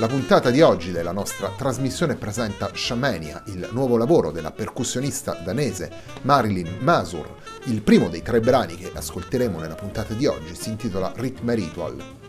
La puntata di oggi della nostra trasmissione presenta Shamania, il nuovo lavoro della percussionista danese Marilyn Masur. Il primo dei tre brani che ascolteremo nella puntata di oggi si intitola Rhythm Ritual.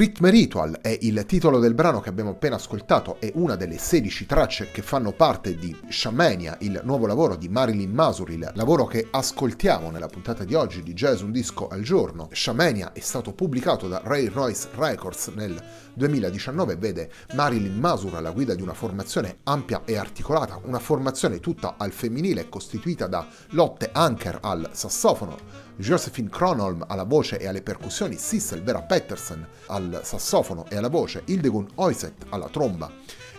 Rhythm Ritual è il titolo del brano che abbiamo appena ascoltato, è una delle 16 tracce che fanno parte di Shamania, il nuovo lavoro di Marilyn Masur, il lavoro che ascoltiamo nella puntata di oggi di Jazz Un Disco al Giorno. Shamania è stato pubblicato da Ray Royce Records nel 2019 e vede Marilyn Masur alla guida di una formazione ampia e articolata, una formazione tutta al femminile costituita da Lotte Anker al sassofono, Josephine Kronholm alla voce e alle percussioni, Sissel Vera Pettersen al sassofono e alla voce, Hildegun Oiset alla tromba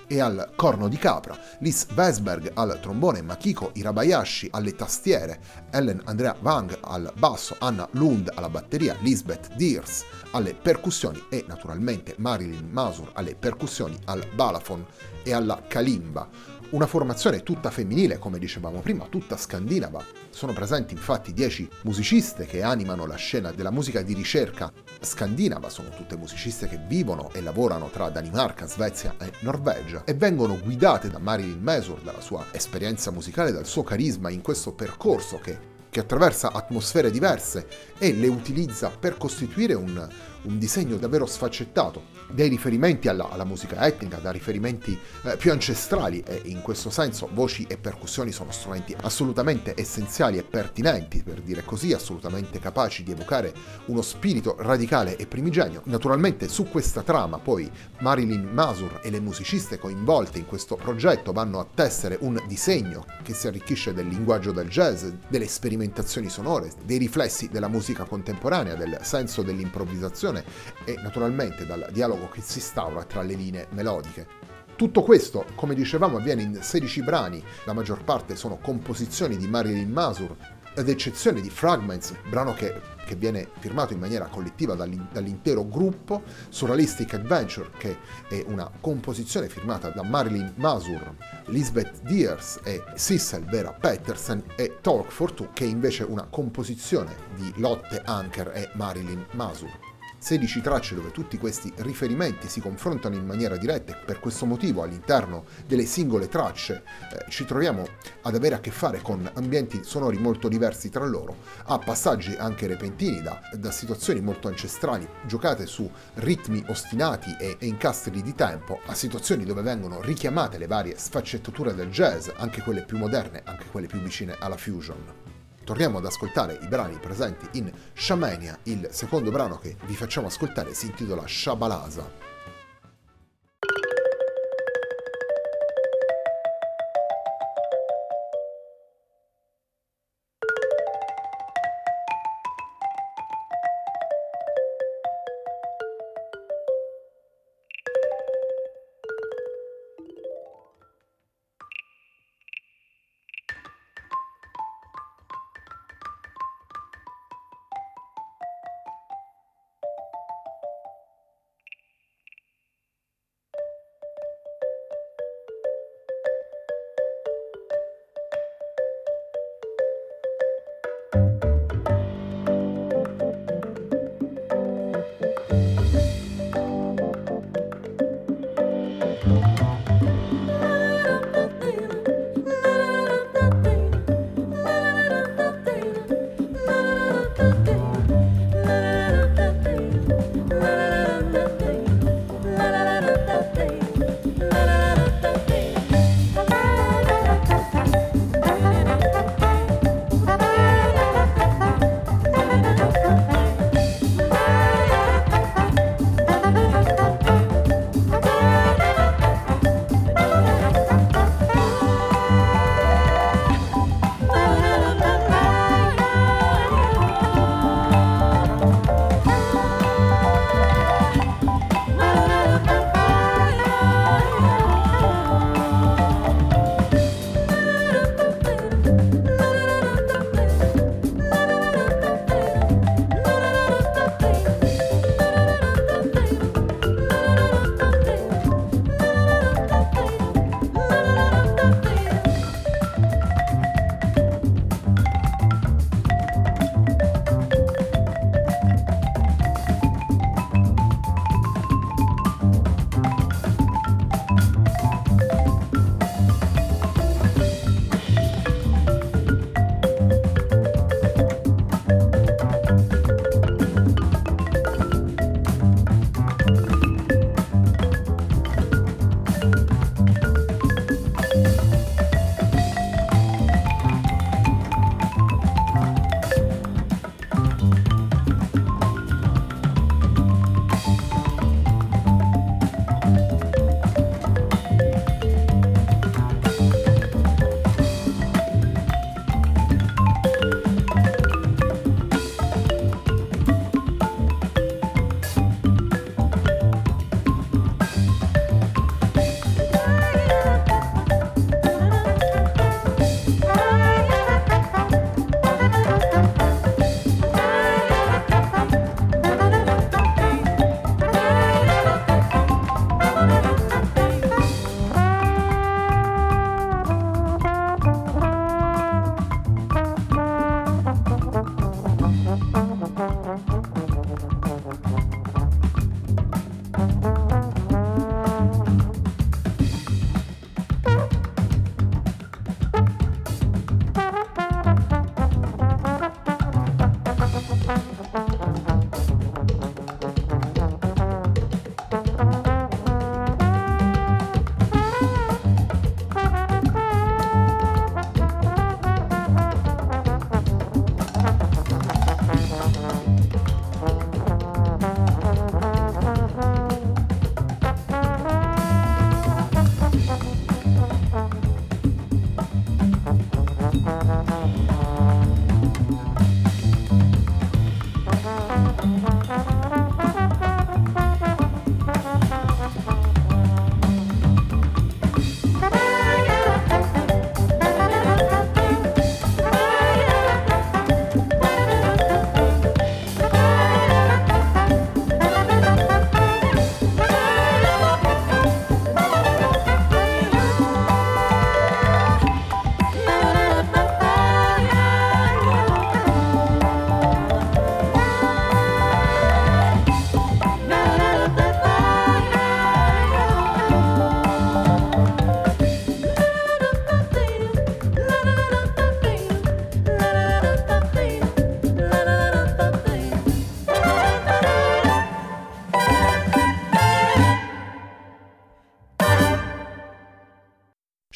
e al corno di capra, Liz Vesberg al trombone, Makiko Irabayashi alle tastiere, Ellen Andrea Wang al basso, Anna Lund alla batteria, Lisbeth Deers alle percussioni e naturalmente Marilyn Masur alle percussioni al balafon e alla kalimba una formazione tutta femminile, come dicevamo prima, tutta scandinava. Sono presenti infatti 10 musiciste che animano la scena della musica di ricerca scandinava, sono tutte musiciste che vivono e lavorano tra Danimarca, Svezia e Norvegia e vengono guidate da Marilyn Mesur, dalla sua esperienza musicale, dal suo carisma in questo percorso che che attraversa atmosfere diverse e le utilizza per costituire un, un disegno davvero sfaccettato, dai riferimenti alla, alla musica etnica, da riferimenti eh, più ancestrali e in questo senso voci e percussioni sono strumenti assolutamente essenziali e pertinenti, per dire così, assolutamente capaci di evocare uno spirito radicale e primigenio. Naturalmente su questa trama poi Marilyn Masur e le musiciste coinvolte in questo progetto vanno a tessere un disegno che si arricchisce del linguaggio del jazz, delle sperimentazioni sonore, dei riflessi della musica contemporanea, del senso dell'improvvisazione composizione e naturalmente dal dialogo che si instaura tra le linee melodiche. Tutto questo, come dicevamo, avviene in 16 brani, la maggior parte sono composizioni di Marilyn Masur, ad eccezione di Fragments, brano che, che viene firmato in maniera collettiva dall'intero gruppo, Surrealistic Adventure, che è una composizione firmata da Marilyn Masur, Lisbeth Deers e Sissel Vera Patterson, e Talk for Two, che è invece una composizione di Lotte Anker e Marilyn Masur. 16 tracce dove tutti questi riferimenti si confrontano in maniera diretta e per questo motivo all'interno delle singole tracce eh, ci troviamo ad avere a che fare con ambienti sonori molto diversi tra loro, a passaggi anche repentini da, da situazioni molto ancestrali giocate su ritmi ostinati e, e incastri di tempo, a situazioni dove vengono richiamate le varie sfaccettature del jazz, anche quelle più moderne, anche quelle più vicine alla fusion. Torniamo ad ascoltare i brani presenti in Shamania, il secondo brano che vi facciamo ascoltare si intitola Shabalasa.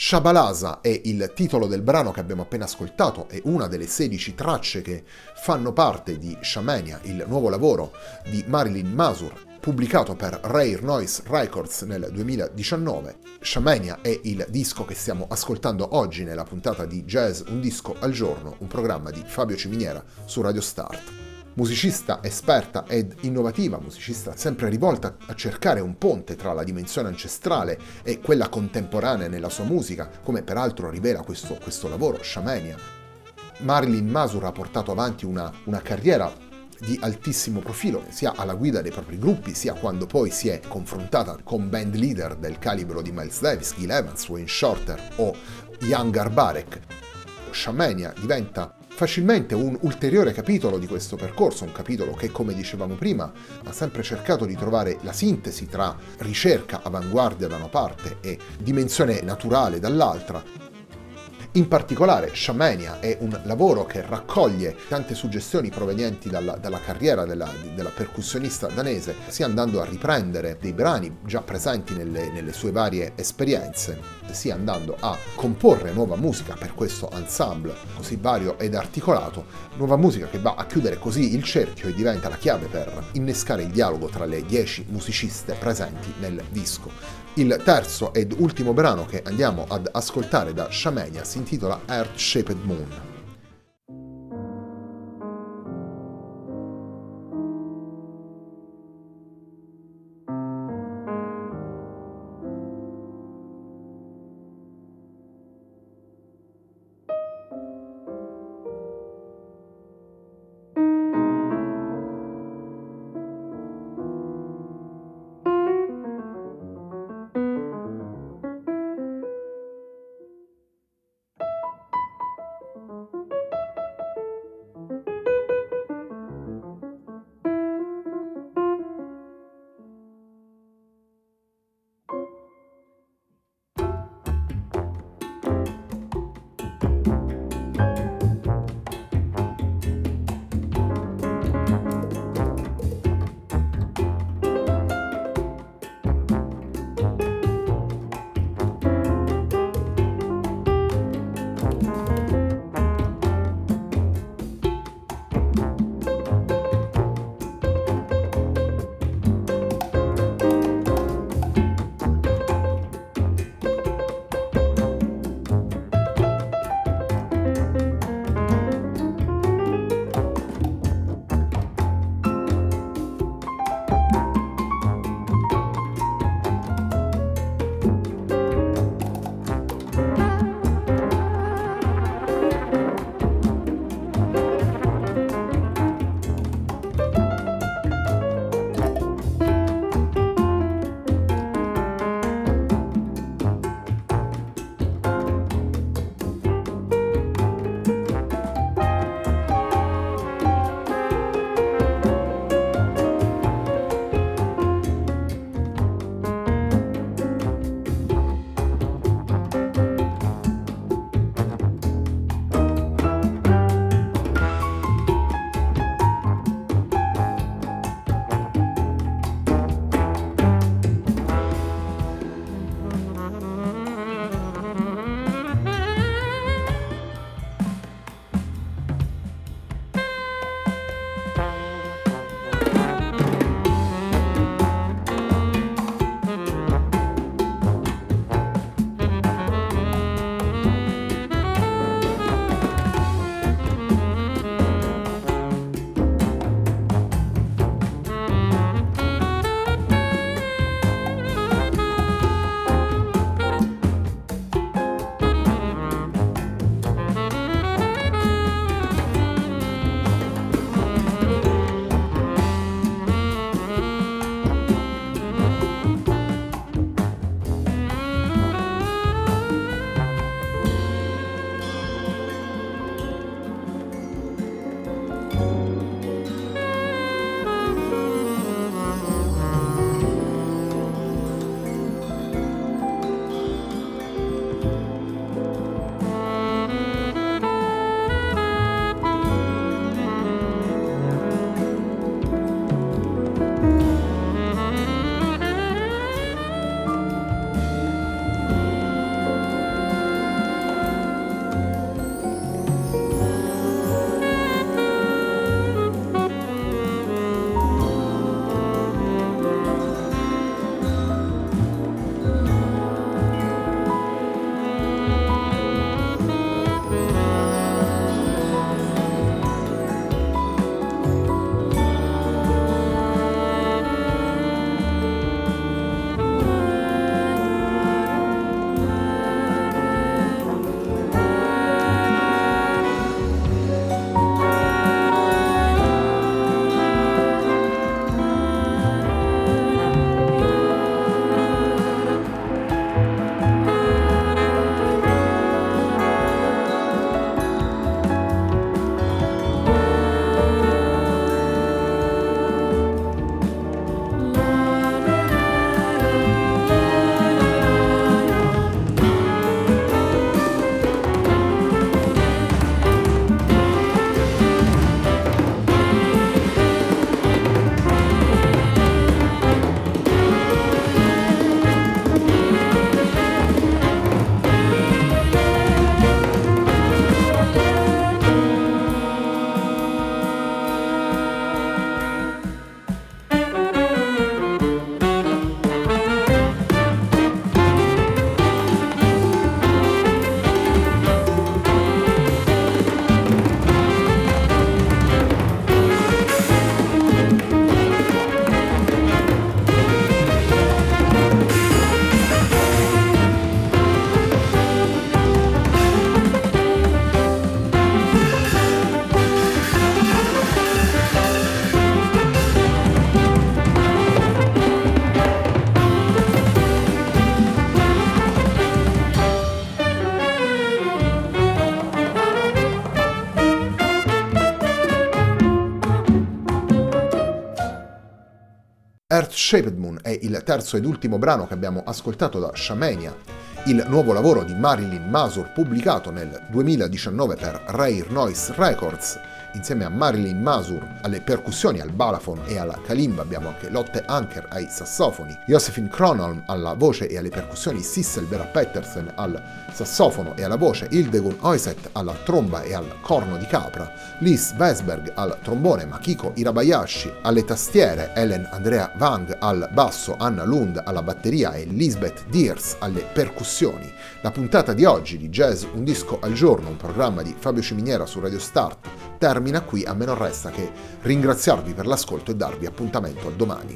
Shabalasa è il titolo del brano che abbiamo appena ascoltato, è una delle 16 tracce che fanno parte di Shamania, il nuovo lavoro di Marilyn Masur, pubblicato per Rare Noise Records nel 2019. Shamania è il disco che stiamo ascoltando oggi nella puntata di Jazz Un disco al giorno, un programma di Fabio Ciminiera su Radio Start musicista esperta ed innovativa, musicista sempre rivolta a cercare un ponte tra la dimensione ancestrale e quella contemporanea nella sua musica, come peraltro rivela questo, questo lavoro, Shamania. Marilyn Masur ha portato avanti una, una carriera di altissimo profilo, sia alla guida dei propri gruppi, sia quando poi si è confrontata con band leader del calibro di Miles Davis, Gil Evans, Wayne Shorter o Young Arbarek. Shamania diventa facilmente un ulteriore capitolo di questo percorso, un capitolo che, come dicevamo prima, ha sempre cercato di trovare la sintesi tra ricerca, avanguardia da una parte e dimensione naturale dall'altra, in particolare, Shamania è un lavoro che raccoglie tante suggestioni provenienti dalla, dalla carriera della, della, percussionista danese, sia andando a riprendere dei brani già presenti nelle, nelle sue varie esperienze, sia andando a comporre nuova musica per questo ensemble così vario ed articolato, nuova musica che va a chiudere così il cerchio e diventa la chiave per innescare il dialogo tra le dieci musiciste presenti nel disco. Il terzo ed ultimo brano che andiamo ad ascoltare da Shamania si intitola Earth Shaped Moon. Shaped Moon è il terzo ed ultimo brano che abbiamo ascoltato da Shamania, il nuovo lavoro di Marilyn Masur pubblicato nel 2019 per Rare Noise Records Insieme a Marilyn Masur alle percussioni, al balafon e alla kalimba abbiamo anche Lotte Anker ai sassofoni, Josephine Kronholm alla voce e alle percussioni, Sissel Vera Pettersen al sassofono e alla voce, Hildegun Oiset alla tromba e al corno di capra, Liz Vesberg al trombone, Makiko Irabayashi alle tastiere, Ellen Andrea Wang al basso, Anna Lund alla batteria e Lisbeth Diers alle percussioni. La puntata di oggi di Jazz Un disco al giorno, un programma di Fabio Ciminiera su Radio Start, termina qui, a me non resta che ringraziarvi per l'ascolto e darvi appuntamento a domani.